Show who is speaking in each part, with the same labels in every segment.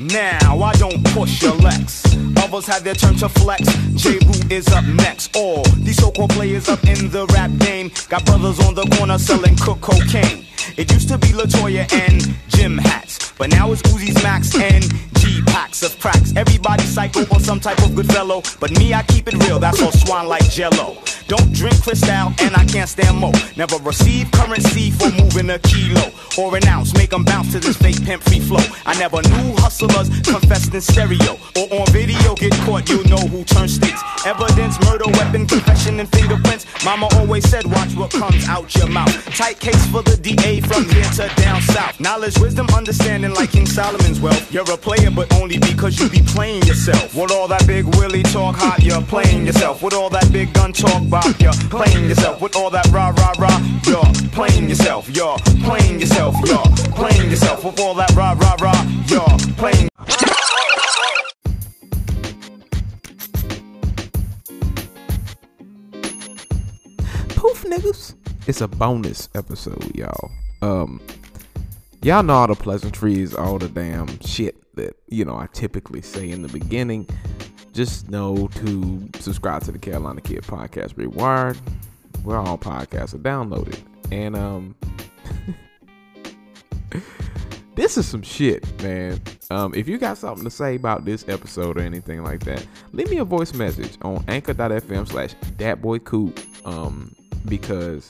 Speaker 1: Now I don't push your Lex. Others have their turn to flex. J. Root is up next. All these so-called players up in the rap game got brothers on the corner selling cook cocaine. It used to be Latoya and Jim hats, but now it's Uzi's Max and G packs of cracks. Everybody psycho or some type of good fellow, but me I keep it real. That's all swan like Jello. Don't drink Cristal and I can't stand mo. Never receive currency for moving a kilo or an ounce. Make them bounce to this fake pimp free flow. I never knew hustlers confessed in stereo or on video. Get caught, you know who turns states. Evidence, murder, weapon, confession, and fingerprints. Mama always said, watch what comes out your mouth. Tight case for the DA from here to down south. Knowledge, wisdom, understanding like King Solomon's wealth. You're a player, but only because you be playing yourself. With all that big Willie talk hot, you're playing yourself. With all that big gun talk bop, you're playing yourself. With all that rah rah rah, you're playing yourself. You're playing yourself. You're playing yourself. With all that rah rah rah, you're playing.
Speaker 2: Poof niggas. It's a bonus episode, y'all. Um y'all know all the pleasantries, all the damn shit that, you know, I typically say in the beginning. Just know to subscribe to the Carolina Kid Podcast Rewired. Where all podcasts are downloaded. And um this is some shit, man. Um, if you got something to say about this episode or anything like that, leave me a voice message on anchor.fm slash datboycoot. Um, because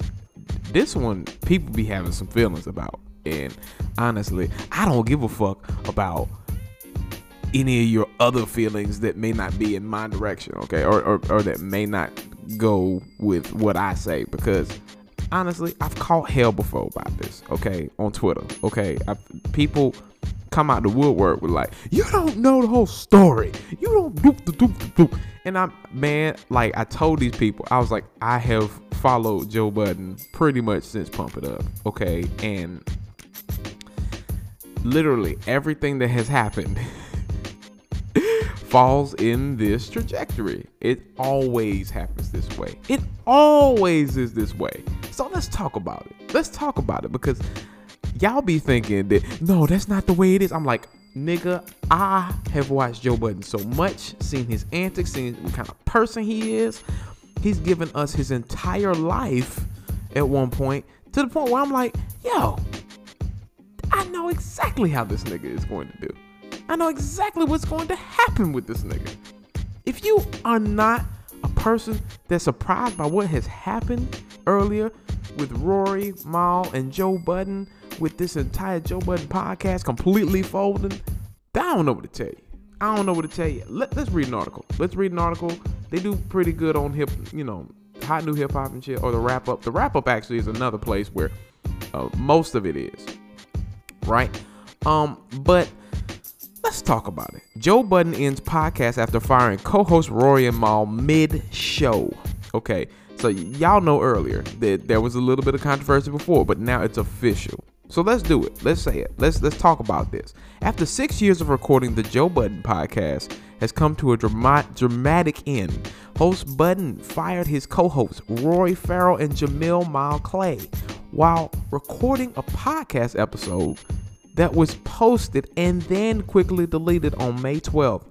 Speaker 2: this one people be having some feelings about. And honestly, I don't give a fuck about any of your other feelings that may not be in my direction, okay? Or, or, or that may not go with what I say because honestly, I've caught hell before about this, okay, on Twitter, okay? I, people come out the woodwork with like, you don't know the whole story. You don't doop doop doop. And I'm man, like I told these people, I was like, I have followed Joe Budden pretty much since Pump It Up, okay? And literally everything that has happened falls in this trajectory. It always happens this way. It always is this way. So let's talk about it. Let's talk about it because y'all be thinking that no, that's not the way it is. I'm like, nigga, I have watched Joe Budden so much, seen his antics, seen what kind of person he is. He's given us his entire life at one point to the point where I'm like, yo, I know exactly how this nigga is going to do. I know exactly what's going to happen with this nigga. If you are not a person that's surprised by what has happened earlier with Rory, Mal, and Joe Budden, with this entire Joe Budden podcast completely folding, I don't know what to tell you. I don't know what to tell you. Let, us read an article. Let's read an article. They do pretty good on hip, you know, hot new hip hop and shit, or the wrap up. The wrap up actually is another place where uh, most of it is, right? Um, but Let's talk about it. Joe Budden ends podcast after firing co-host Rory and Mal mid-show. Okay, so y'all know earlier that there was a little bit of controversy before, but now it's official. So let's do it. Let's say it. Let's let's talk about this. After six years of recording, the Joe Budden podcast has come to a drama- dramatic end. Host Budden fired his co-hosts Rory Farrell and Jamil Mal Clay while recording a podcast episode that was posted and then quickly deleted on May 12th.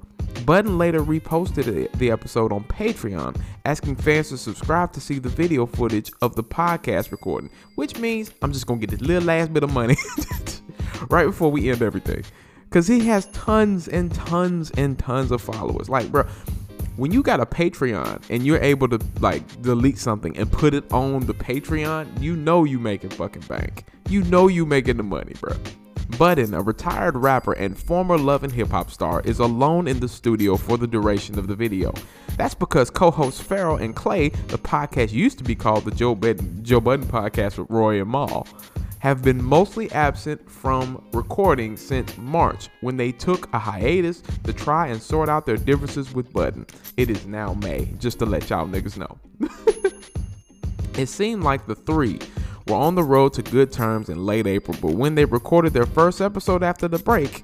Speaker 2: Budden later reposted the episode on Patreon, asking fans to subscribe to see the video footage of the podcast recording, which means I'm just gonna get this little last bit of money right before we end everything. Cause he has tons and tons and tons of followers. Like, bro, when you got a Patreon and you're able to like delete something and put it on the Patreon, you know you making fucking bank. You know you making the money, bro. Budden, a retired rapper and former Love and Hip Hop star, is alone in the studio for the duration of the video. That's because co-hosts Farrell and Clay, the podcast used to be called the Joe Budden, Joe Budden Podcast with Roy and Mal, have been mostly absent from recording since March when they took a hiatus to try and sort out their differences with Budden. It is now May, just to let y'all niggas know. it seemed like the three were on the road to good terms in late April, but when they recorded their first episode after the break,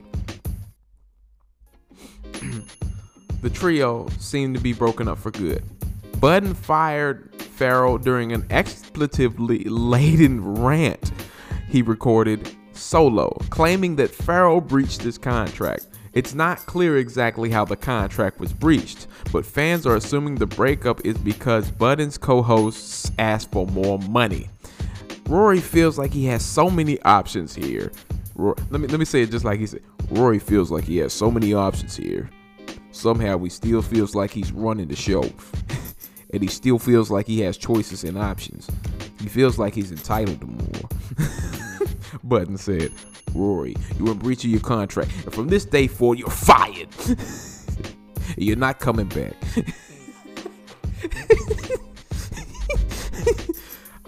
Speaker 2: the trio seemed to be broken up for good. Budden fired Farrell during an expletively laden rant he recorded solo, claiming that Farrell breached his contract. It's not clear exactly how the contract was breached, but fans are assuming the breakup is because Budden's co hosts asked for more money. Rory feels like he has so many options here. Rory, let me let me say it just like he said. Rory feels like he has so many options here. Somehow he still feels like he's running the show. and he still feels like he has choices and options. He feels like he's entitled to more. Budden said, Rory, you were in breach of your contract, and from this day forward, you're fired. you're not coming back.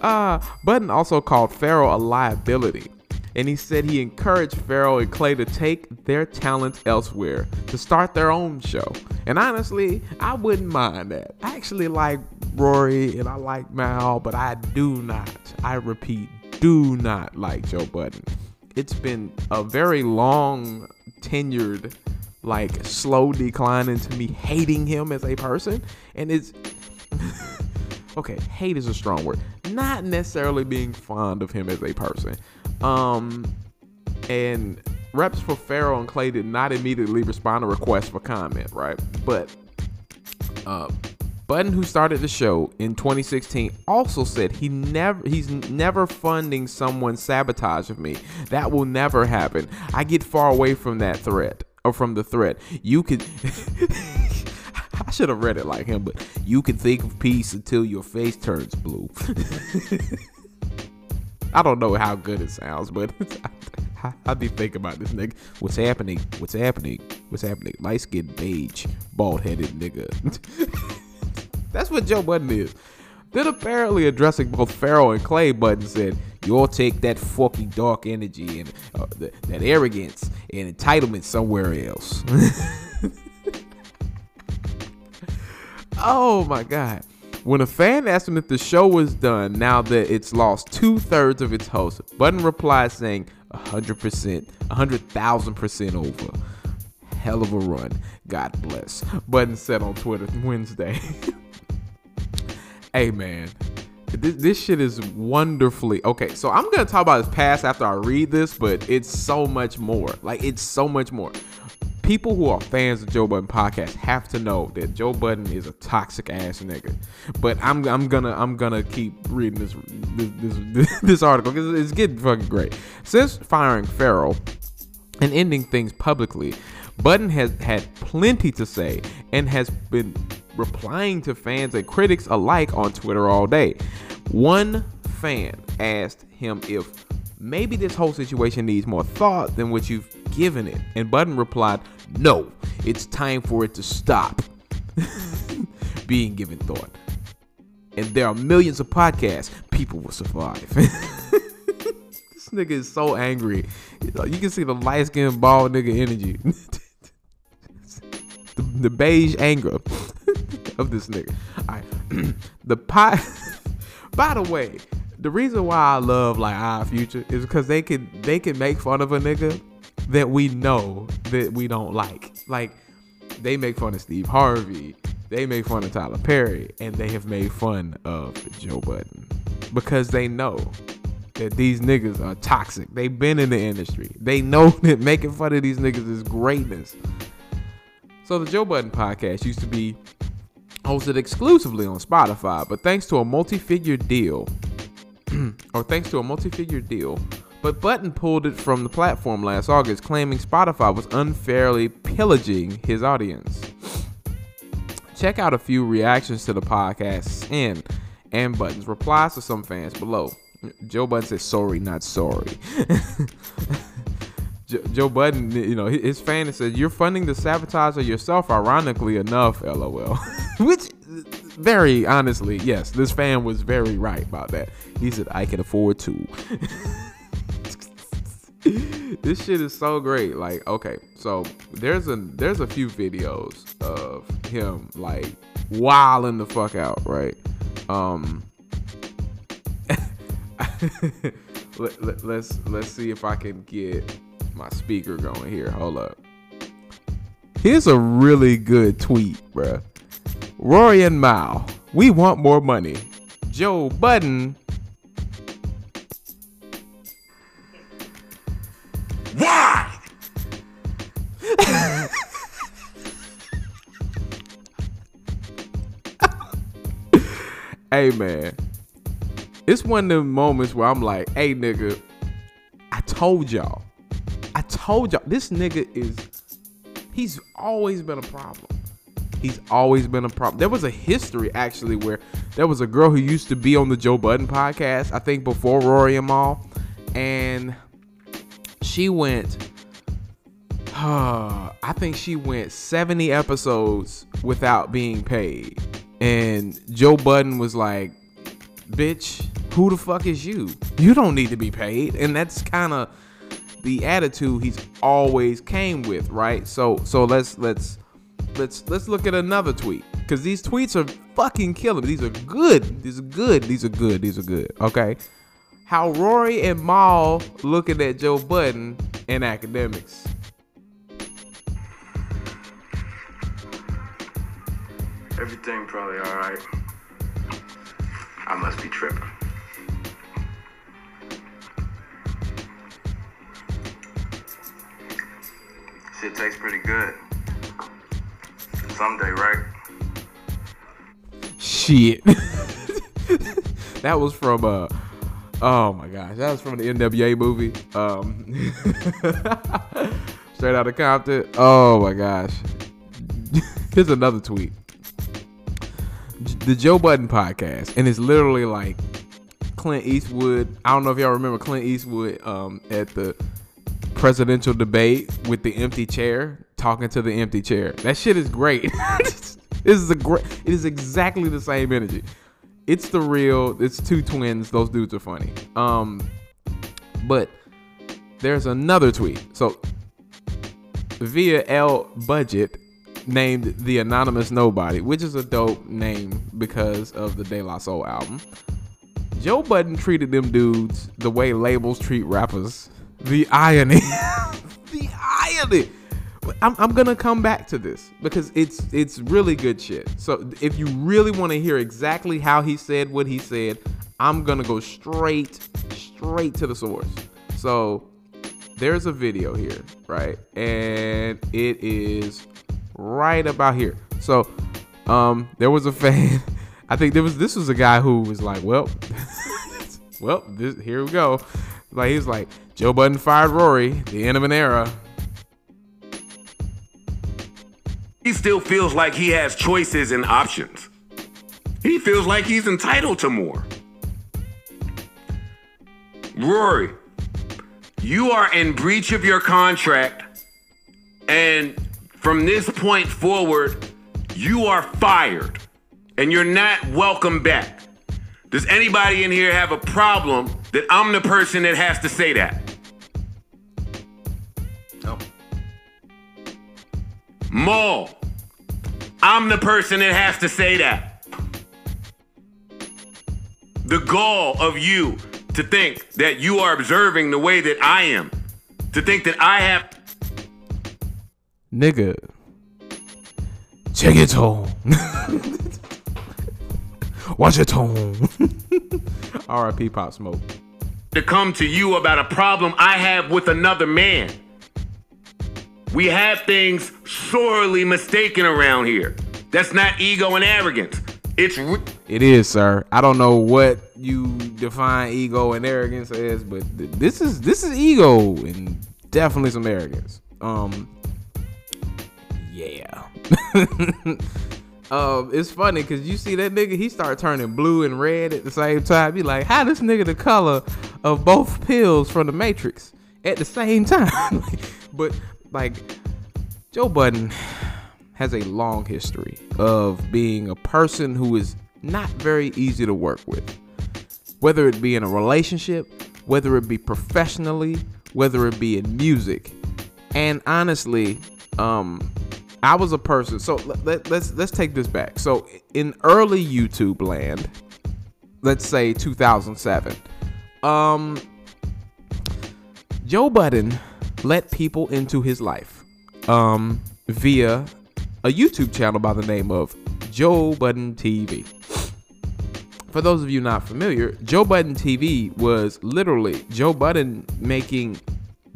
Speaker 2: Uh, Budden also called Farrell a liability and he said he encouraged Farrell and Clay to take their talents elsewhere to start their own show. And honestly, I wouldn't mind that. I actually like Rory and I like Mal, but I do not, I repeat, do not like Joe Budden. It's been a very long tenured like slow decline into me hating him as a person and it's okay hate is a strong word not necessarily being fond of him as a person um, and reps for Farrell and Clay did not immediately respond to requests for comment, right? But uh, Budden, who started the show in 2016, also said he never he's never funding someone's sabotage of me. That will never happen. I get far away from that threat or from the threat. You could I should have read it like him, but you can think of peace until your face turns blue. I don't know how good it sounds, but I, I be thinking about this nigga. What's happening? What's happening? What's happening? Light skinned beige, bald headed nigga. That's what Joe Budden is. Then apparently addressing both Farrell and Clay, Budden said, "You'll take that fucking dark energy and uh, the, that arrogance and entitlement somewhere else." Oh my god. When a fan asked him if the show was done now that it's lost two thirds of its hosts, Budden replied saying 100%, 100,000% over. Hell of a run. God bless. Budden said on Twitter Wednesday. hey man, this, this shit is wonderfully okay. So I'm gonna talk about his past after I read this, but it's so much more. Like it's so much more people who are fans of Joe Budden podcast have to know that Joe Budden is a toxic ass nigga. But I'm I'm gonna I'm gonna keep reading this this this, this article because it's getting fucking great. Since firing Farrell and ending things publicly, Budden has had plenty to say and has been replying to fans and critics alike on Twitter all day. One fan asked him if maybe this whole situation needs more thought than what you've given it. And Budden replied, No, it's time for it to stop being given thought. And there are millions of podcasts. People will survive. this nigga is so angry. You can see the light skinned bald nigga energy. the, the beige anger of this nigga. All right. the pot. By the way, the reason why I love like our Future is because they can they can make fun of a nigga that we know that we don't like. Like they make fun of Steve Harvey, they make fun of Tyler Perry, and they have made fun of Joe Budden because they know that these niggas are toxic. They've been in the industry. They know that making fun of these niggas is greatness. So the Joe Budden podcast used to be hosted exclusively on Spotify, but thanks to a multi-figure deal or thanks to a multi-figure deal. But Budden pulled it from the platform last August, claiming Spotify was unfairly pillaging his audience. Check out a few reactions to the podcast and and Budden's replies to some fans below. Joe Budden says sorry, not sorry. Joe Budden, you know, his fan says you're funding the sabotage of yourself. Ironically enough, lol. Which very honestly, yes, this fan was very right about that. He said, I can afford to. this shit is so great. Like, okay, so there's a there's a few videos of him like wilding the fuck out, right? Um let, let, let's let's see if I can get my speaker going here. Hold up. Here's a really good tweet, bruh. Rory and Mal, we want more money. Joe Budden. Hey man, it's one of them moments where I'm like, hey nigga, I told y'all. I told y'all this nigga is he's always been a problem. He's always been a problem. There was a history actually where there was a girl who used to be on the Joe Budden podcast, I think before Rory and all, and she went uh, I think she went 70 episodes without being paid. And Joe Budden was like, bitch, who the fuck is you? You don't need to be paid. And that's kind of the attitude he's always came with, right? So so let's let's let's let's look at another tweet because these tweets are fucking killing. These are good. These are good. These are good. These are good. Okay. How Rory and Mal looking at Joe Budden in Akademiks.
Speaker 3: Everything probably alright. I must be tripping. Shit tastes pretty good. Someday, right?
Speaker 2: Shit. that was from uh oh my gosh, that was from the NWA movie. Um Straight out of Compton. Oh my gosh. Here's another tweet. The Joe Budden podcast, and it's literally like Clint Eastwood. I don't know if y'all remember Clint Eastwood um, at the presidential debate with the empty chair, talking to the empty chair. That shit is great. this is a great. It is exactly the same energy. It's the real. It's two twins. Those dudes are funny. Um, but there's another tweet. So via L budget named the anonymous nobody, which is a dope name because of the De La Soul album. Joe Budden treated them dudes the way labels treat rappers. The irony. the irony. I'm, I'm gonna come back to this because it's it's really good shit. So if you really want to hear exactly how he said what he said, I'm gonna go straight straight to the source. So there's a video here, right? And it is right about here. So um there was a fan. I think there was this was a guy who was like, well, well, this, here we go. Like he was like, Joe Budden fired Rory, the end of an era.
Speaker 4: He still feels like he has choices and options. He feels like he's entitled to more. Rory, you are in breach of your contract, and from this point forward, you are fired and you're not welcome back. Does anybody in here have a problem that I'm the person that has to say that?
Speaker 3: No.
Speaker 4: Mal, I'm the person that has to say that. The gall of you to think that you are observing the way that I am, to think that I have
Speaker 2: Nigga. Check your tone. Watch your tone. R.I.P. Pop Smoke.
Speaker 4: to come to you about a problem I have with another man. We have things sorely mistaken around here. That's not ego and arrogance. It's re-
Speaker 2: It is, sir. I don't know what you define ego and arrogance as, but th- this is this is ego and definitely some arrogance. Um, yeah. um, it's funny because you see that nigga, he start turning blue and red at the same time. Be like, how this nigga the color of both pills from the Matrix at the same time? but like, Joe Budden has a long history of being a person who is not very easy to work with. Whether it be in a relationship, whether it be professionally, whether it be in music. And honestly, um I was a person. So let, let, let's let's take this back. So in early YouTube land, let's say 2007, um Joe Budden let people into his life um via a YouTube channel by the name of Joe Budden TV. For those of you not familiar, Joe Budden TV was literally Joe Budden making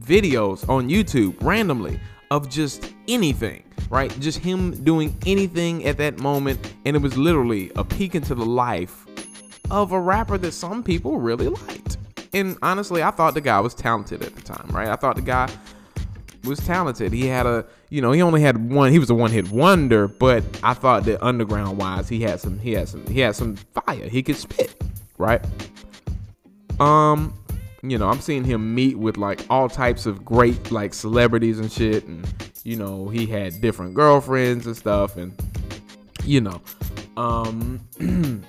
Speaker 2: videos on YouTube randomly of just anything, right? Just him doing anything at that moment. And it was literally a peek into the life of a rapper that some people really liked. And honestly, I thought the guy was talented at the time, right? I thought the guy was talented. He had a, you know, he only had one. He was a one-hit wonder, but I thought that underground wise, he had some, he had some, he had some fire. He could spit, right? Um, you know, I'm seeing him meet with like all types of great like celebrities and shit, and you know, he had different girlfriends and stuff, and you know, um,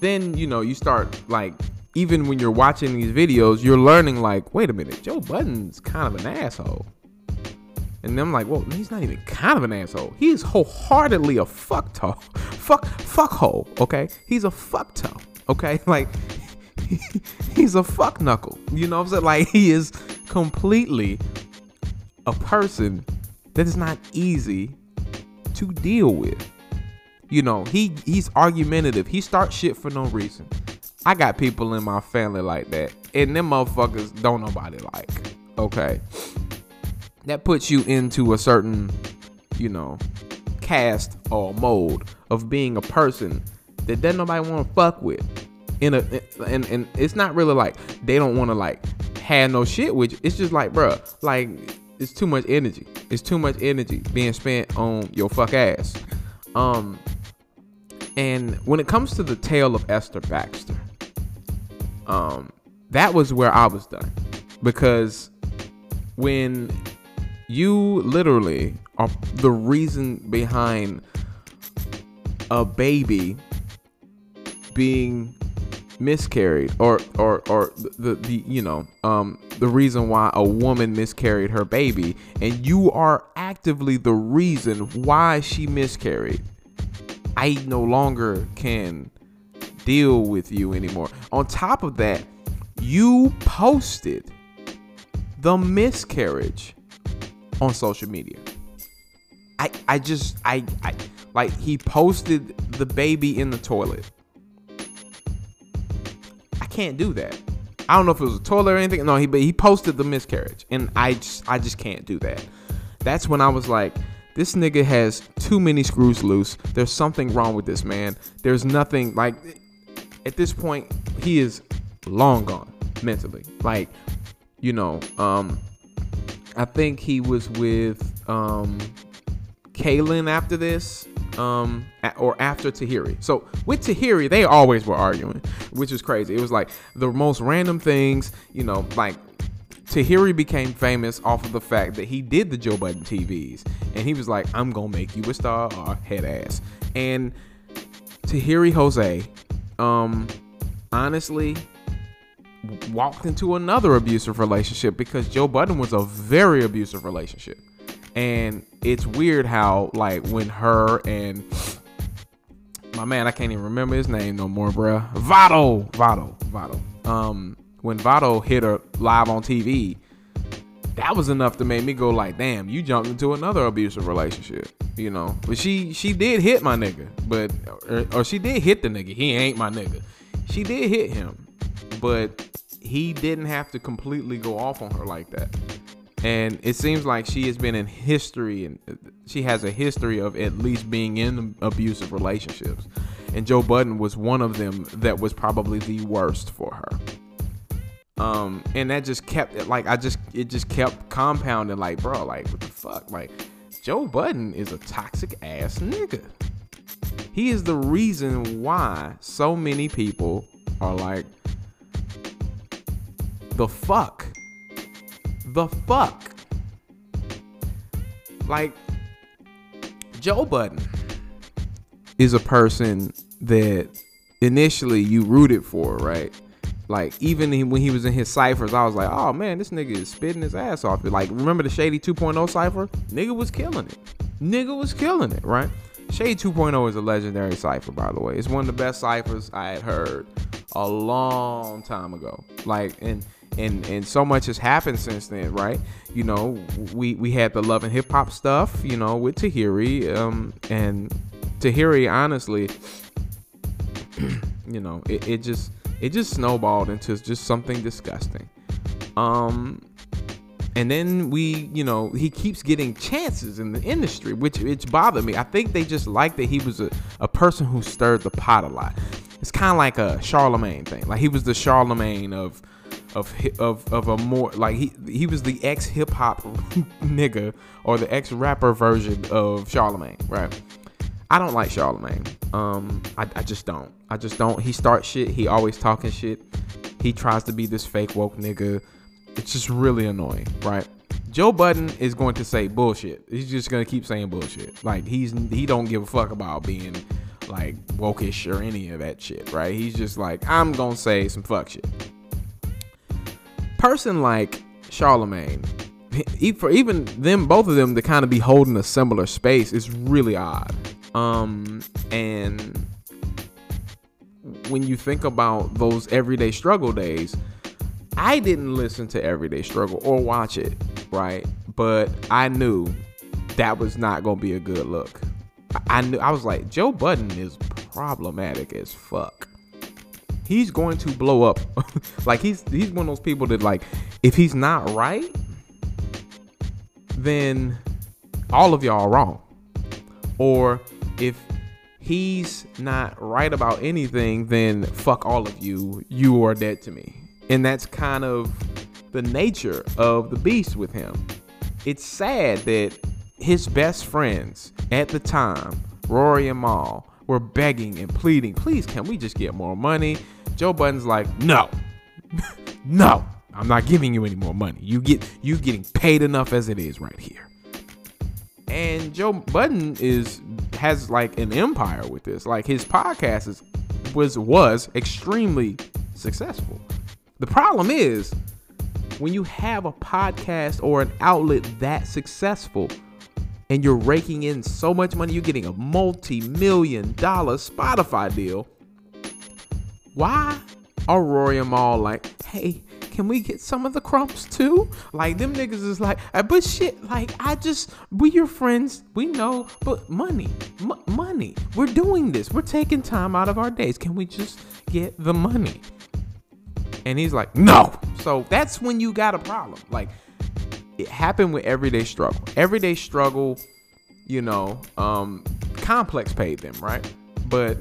Speaker 2: then you know, you start like even when you're watching these videos, you're learning like, wait a minute, Joe Budden's kind of an asshole. And then I'm like, well, he's not even kind of an asshole. He's wholeheartedly a fuckto, fuck, fuckhole. Okay, he's a fuckto. Okay, like he's a fuck knuckle. You know what I'm saying? Like he is completely a person that is not easy to deal with. You know, he he's argumentative. He starts shit for no reason. I got people in my family like that, and them motherfuckers don't nobody like. Okay, that puts you into a certain, you know, cast or mold of being a person that doesn't nobody want to fuck with. In a and and it's not really like they don't want to like have no shit with you. It's just like, bruh, like it's too much energy. It's too much energy being spent on your fuck ass. Um, and when it comes to the tale of Esther Baxter, um, that was where I was done because when you literally are the reason behind a baby being miscarried or or or the the you know um the reason why a woman miscarried her baby and you are actively the reason why she miscarried i no longer can deal with you anymore. On top of that, you posted the miscarriage on social media. I I just I I like he posted the baby in the toilet. Can't do that. I don't know if it was a toilet or anything. No, he but he posted the miscarriage, and I just I just can't do that. That's when I was like, this nigga has too many screws loose. There's something wrong with this man. There's nothing like at this point, he is long gone mentally. Like, you know, um, I think he was with um, Kaylin after this, um, or after Tahiry. So with Tahiry, they always were arguing, which is crazy. It was like the most random things, you know, like Tahiry became famous off of the fact that he did the Joe Budden TVs, and he was like, "I'm gonna make you a star or head ass." And Tahiry Jose um honestly walked into another abusive relationship because Joe Budden was a very abusive relationship. And it's weird how like when her and my man, I can't even remember his name no more, bruh. Vado, Vado, Vado. Um, when Vado hit her live on TV, that was enough to make me go like, damn, you jumped into another abusive relationship, you know. But she she did hit my nigga, but or, or she did hit the nigga. He ain't my nigga. She did hit him, but he didn't have to completely go off on her like that. And it seems like she has been in history, and she has a history of at least being in abusive relationships. And Joe Budden was one of them that was probably the worst for her. Um, and that just kept it like I just it just kept compounding like, bro, like what the fuck? Like Joe Budden is a toxic ass nigga. He is the reason why so many people are like the fuck. The fuck. Like Joe Budden is a person that initially you rooted for, right? Like even when he was in his ciphers, I was like, oh man, this nigga is spitting his ass off. Like remember the Shady 2.0 cipher? Nigga was killing it. Nigga was killing it, right? Shady 2.0 is a legendary cipher, by the way. It's one of the best ciphers I had heard a long time ago. Like and and and so much has happened since then, right? You know, we we had the love and hip hop stuff, you know, with Tahiry, um, and Tahiry, honestly, you know, it, it just it just snowballed into just something disgusting. Um, and then we, you know, he keeps getting chances in the industry, which which bothered me. I think they just like that he was a, a person who stirred the pot a lot. It's kind of like a Charlemagne thing. Like he was the Charlemagne of of of of a more like he he was the ex hip hop nigga or the ex rapper version of Charlemagne, right? I don't like Charlemagne. Um, I, I just don't. I just don't. He starts shit. He always talking shit. He tries to be this fake woke nigga. It's just really annoying, right? Joe Budden is going to say bullshit. He's just gonna keep saying bullshit. Like he's he don't give a fuck about being like wokish or any of that shit, right? He's just like I'm gonna say some fuck shit. Person like Charlemagne, for even them, both of them to kind of be holding a similar space is really odd. Um, and when you think about those everyday struggle days, I didn't listen to Everyday Struggle or watch it, right? But I knew that was not gonna be a good look. I- I knew I was like, Joe Budden is problematic as fuck. He's going to blow up. like he's he's one of those people that like, if he's not right, then all of y'all are wrong. Or if he's not right about anything, then fuck all of you. You are dead to me. And that's kind of the nature of the beast with him. It's sad that his best friends at the time, Rory and Mal, were begging and pleading, please, can we just get more money? Joe Budden's like, no, no, I'm not giving you any more money. You get you getting paid enough as it is right here and Joe Budden is has like an empire with this. Like his podcast is was was extremely successful. The problem is when you have a podcast or an outlet that successful and you're raking in so much money, you're getting a multi-million dollar Spotify deal. Why are Rory and Mal like, hey, can we get some of the crumbs too? Like them niggas is like, uh, but shit, like I just we your friends, we know, but money, m- money. We're doing this. We're taking time out of our days. Can we just get the money? And he's like, no. So that's when you got a problem. Like it happened with Everyday Struggle. Everyday Struggle, you know, um, Complex paid them, right? But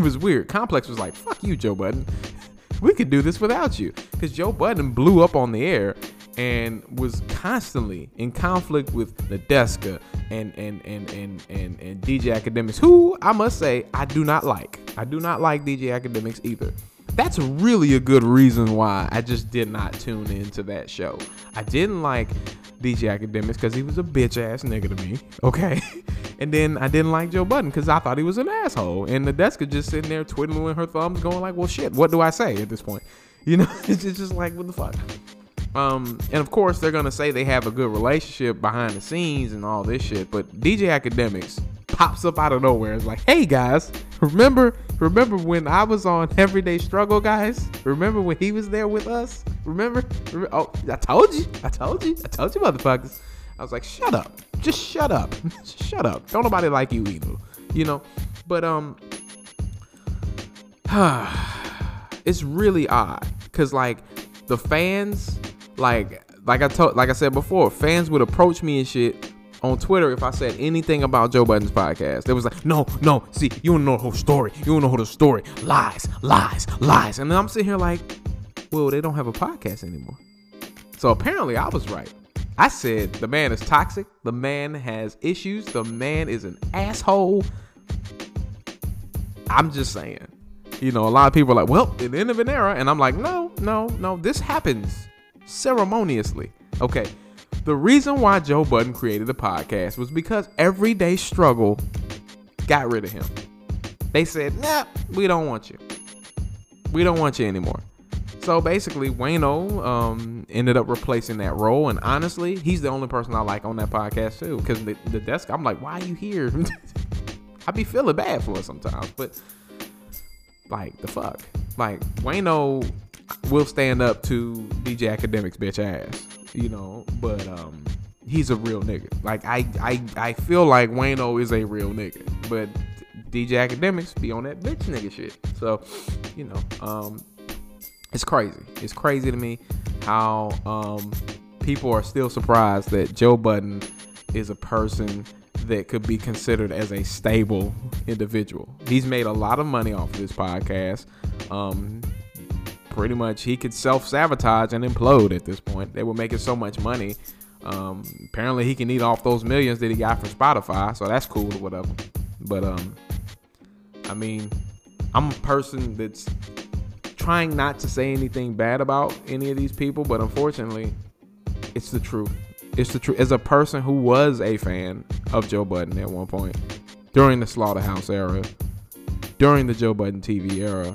Speaker 2: it was weird. Complex was like, fuck you, Joe Budden. We could do this without you. Because Joe Budden blew up on the air and was constantly in conflict with Nadeska and and and and and, and DJ Akademiks, who I must say I do not like. I do not like DJ Akademiks either. That's really a good reason why I just did not tune into that show. I didn't like DJ Akademiks because he was a bitch ass nigga to me. Okay. And then I didn't like Joe Budden because I thought he was an asshole. And Nadeska just sitting there twiddling her thumbs, going like, "Well, shit, what do I say at this point?" You know, it's just like, what the fuck. Um, and of course they're gonna say they have a good relationship behind the scenes and all this shit, but DJ Akademiks pops up out of nowhere. It's like, hey guys, remember remember when I was on Everyday Struggle, guys? Remember when he was there with us? Remember- Oh, I told you, I told you, I told you, motherfuckers. I was like, shut up, just shut up, Just shut up. Don't nobody like you either, you know. But um, it's really odd because like the fans like like i told like i said before fans would approach me and shit on twitter if i said anything about joe budden's podcast. They was like no no see you don't know the whole story. You don't know the whole story. Lies lies lies. And then i'm sitting here like well they don't have a podcast anymore. So apparently i was right i said the man is toxic the man has issues the man is an asshole I'm just saying. You know, a lot of people are like, well, at the end of an era. And I'm like, no, no, no. This happens ceremoniously. Okay. The reason why Joe Budden created the podcast was because Everyday Struggle got rid of him. They said, nah, we don't want you. We don't want you anymore. So basically, Wayno um, ended up replacing that role. And honestly, he's the only person I like on that podcast, too. Because the, the desk, I'm like, why are you here? I be feeling bad for it sometimes, but like the fuck, like Wayno will stand up to DJ Akademiks bitch ass, you know, but um, he's a real nigga. Like I I I feel like Wayno is a real nigga, but DJ Akademiks be on that bitch nigga shit. So, you know, um, it's crazy. It's crazy to me how um people are still surprised that Joe Budden is a person that could be considered as a stable individual. He's made a lot of money off of this podcast. Um, pretty much, he could self sabotage and implode at this point. They were making so much money. Um, apparently, he can eat off those millions that he got from Spotify, so that's cool or whatever. But um, I mean, I'm a person that's trying not to say anything bad about any of these people, but unfortunately, it's the truth. It's the truth. As a person who was a fan of Joe Budden at one point during the Slaughterhouse era, during the Joe Budden TV era,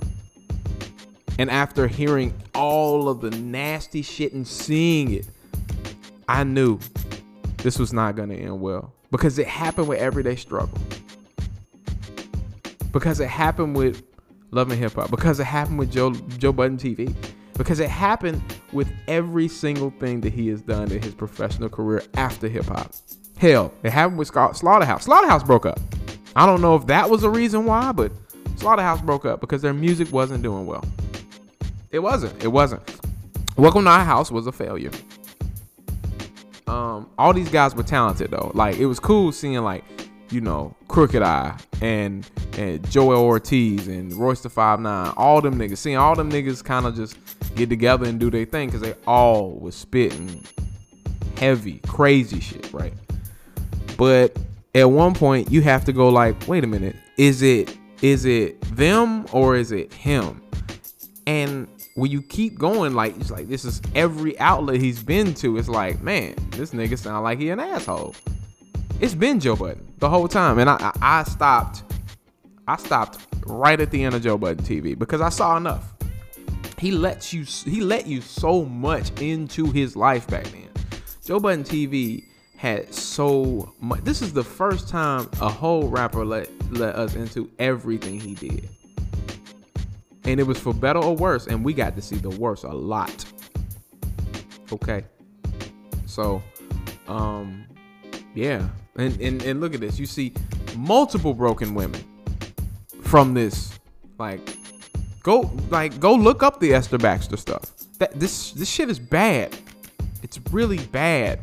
Speaker 2: and after hearing all of the nasty shit and seeing it, I knew this was not going to end well because it happened with Everyday Struggle. Because it happened with Love and Hip Hop. Because it happened with Joe Joe Budden TV. Because it happened with every single thing that he has done in his professional career after hip hop. Hell, it happened with Scott Slaughterhouse. Slaughterhouse broke up. I don't know if that was a reason why, but Slaughterhouse broke up because their music wasn't doing well. It wasn't. It wasn't. Welcome to Our House was a failure. Um, all these guys were talented though. Like it was cool seeing like, you know, Crooked I and and Joel Ortiz and Royce the Five Nine, all them niggas. Seeing all them niggas kind of just get together and do their thing because they all was spitting heavy, crazy shit, right? But at one point you have to go like, wait a minute, is it is it them or is it him? And when you keep going, like it's like this is every outlet he's been to. It's like, man, this nigga sound like he an asshole. It's been Joe Budden the whole time, and I, I, I stopped. I stopped right at the end of Joe Budden TV because I saw enough. He lets you. He let you so much into his life back then. Joe Budden TV had so much. This is the first time a whole rapper let let us into everything he did and it was for better or worse and we got to see the worst a lot okay so um yeah and and, and look at this. You see multiple broken women from this. Like go like go look up the esther baxter stuff. That this this shit is bad. It's really bad.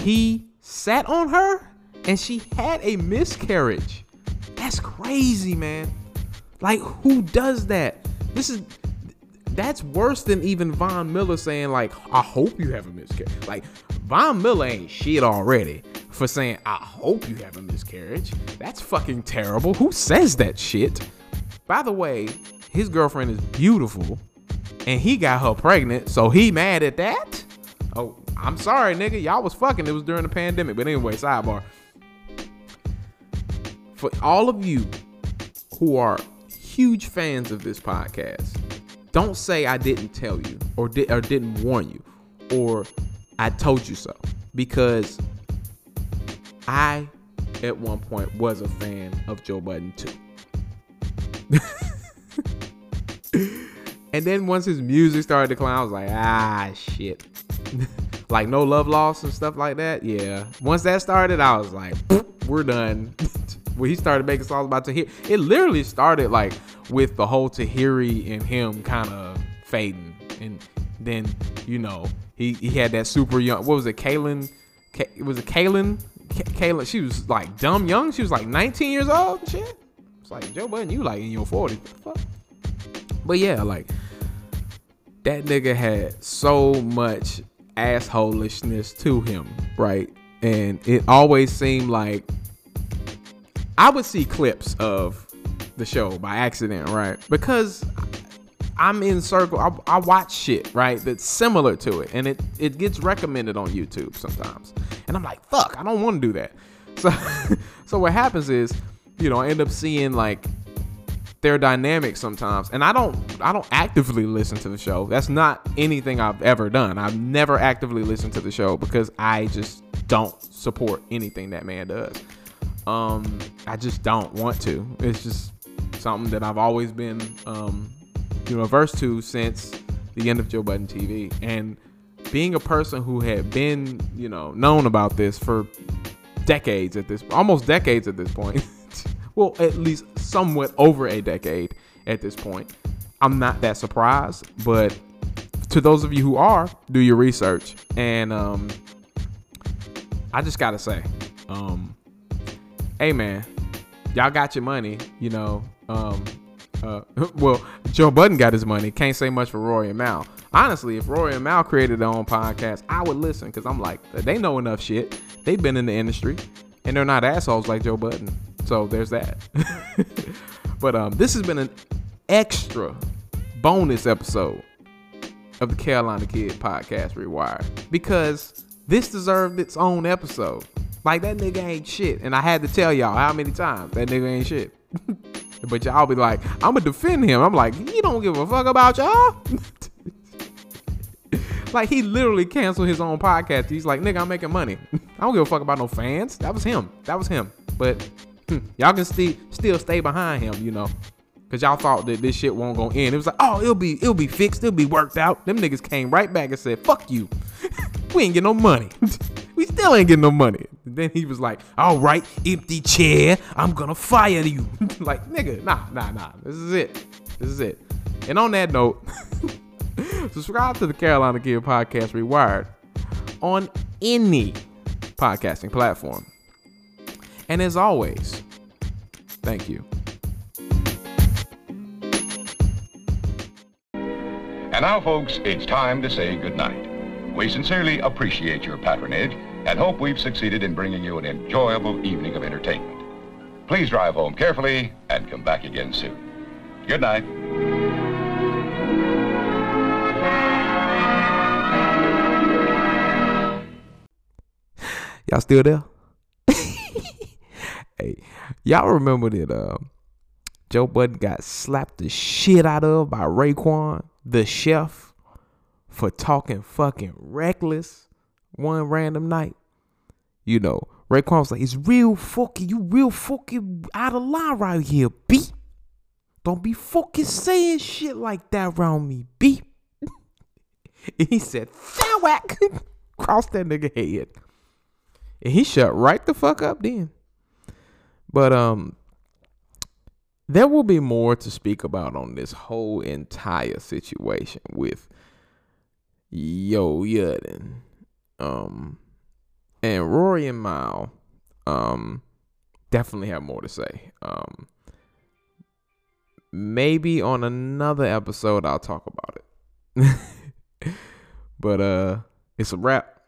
Speaker 2: He sat on her and she had a miscarriage. That's crazy man. Like, who does that? This is that's worse than even Von Miller saying like, "I hope you have a miscarriage." Like, Von Miller ain't shit already for saying, "I hope you have a miscarriage." That's fucking terrible. Who says that shit? By the way, his girlfriend is beautiful, and he got her pregnant, so he mad at that. Oh, I'm sorry, nigga. Y'all was fucking. It was during the pandemic. But anyway, sidebar. For all of you who are huge fans of this podcast. Don't say I didn't tell you or did or didn't warn you or I told you so because I at one point was a fan of Joe Budden too. and then once his music started to decline, I was like, ah shit. like no love lost and stuff like that. Yeah. Once that started, I was like, we're done. when he started making songs about Tahiry, it literally started like with the whole Tahiry and him kind of fading, and then you know he he had that super young. What was it, Kaylin? K, was it Kaylin, she was like dumb young. She was like 19 years old. shit. It's like Joe Budden, you like in your 40s. But yeah, like that nigga had so much assholishness to him, right? And it always seemed like I would see clips of the show by accident, right? Because I'm in circle. I, I, watch shit, right? That's similar to it, and it it gets recommended on YouTube sometimes, and I'm like, fuck, I don't want to do that. So, so what happens is, you know, I end up seeing like their dynamic sometimes, and I don't I don't actively listen to the show. That's not anything I've ever done. I've never actively listened to the show because I just don't support anything that man does. Um, I just don't want to. It's just something that I've always been, um, you know, averse to since the end of Joe Budden TV. And being a person who had been, you know, known about this for decades at this, almost decades at this point. well, at least somewhat over a decade at this point. I'm not that surprised, but to those of you who are, do your research. And um, I just gotta say, um, hey man, y'all got your money, you know. Um, uh, well, Joe Budden got his money. Can't say much for Rory and Mal. Honestly, if Rory and Mal created their own podcast, I would listen because I'm like, they know enough shit. They've been in the industry, and they're not assholes like Joe Budden. So there's that. but um, this has been an extra bonus episode of the Carolina Kid Podcast Rewired because this deserved its own episode. Like that nigga ain't shit, and I had to tell y'all how many times that nigga ain't shit. but y'all be like, I'm gonna defend him. I'm like, he don't give a fuck about y'all. like he literally canceled his own podcast. He's like, nigga, I'm making money. I don't give a fuck about no fans. That was him. That was him. But hmm, y'all can still still stay behind him, you know. Cause y'all thought that this shit won't go end. It was like, oh, it'll be it'll be fixed, it'll be worked out. Them niggas came right back and said, fuck you. we ain't get no money. We still ain't getting no money. then he was like, all right, empty chair, I'm gonna fire you. like, nigga, nah, nah, nah. This is it. This is it. And on that note, subscribe to the Carolina Kid Podcast Rewired on any podcasting platform. And as always, thank you.
Speaker 5: And now, folks, it's time to say goodnight. We sincerely appreciate your patronage and hope we've succeeded in bringing you an enjoyable evening of entertainment. Please drive home carefully and come back again soon. Good night.
Speaker 2: Y'all still there? hey, y'all remember that uh, Joe Budden got slapped the shit out of by Raekwon, the chef, for talking fucking reckless one random night? You know, Raekwon was like, it's real fucking, you real fucking out of line right here, B. Don't be fucking saying shit like that around me, B. and he said, whack, cross that nigga head. And he shut right the fuck up then. But um there will be more to speak about on this whole entire situation with Joe Budden. Um and Rory and Mal um definitely have more to say. Um maybe on another episode I'll talk about it. but uh it's a wrap.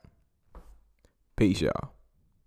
Speaker 2: Peace y'all.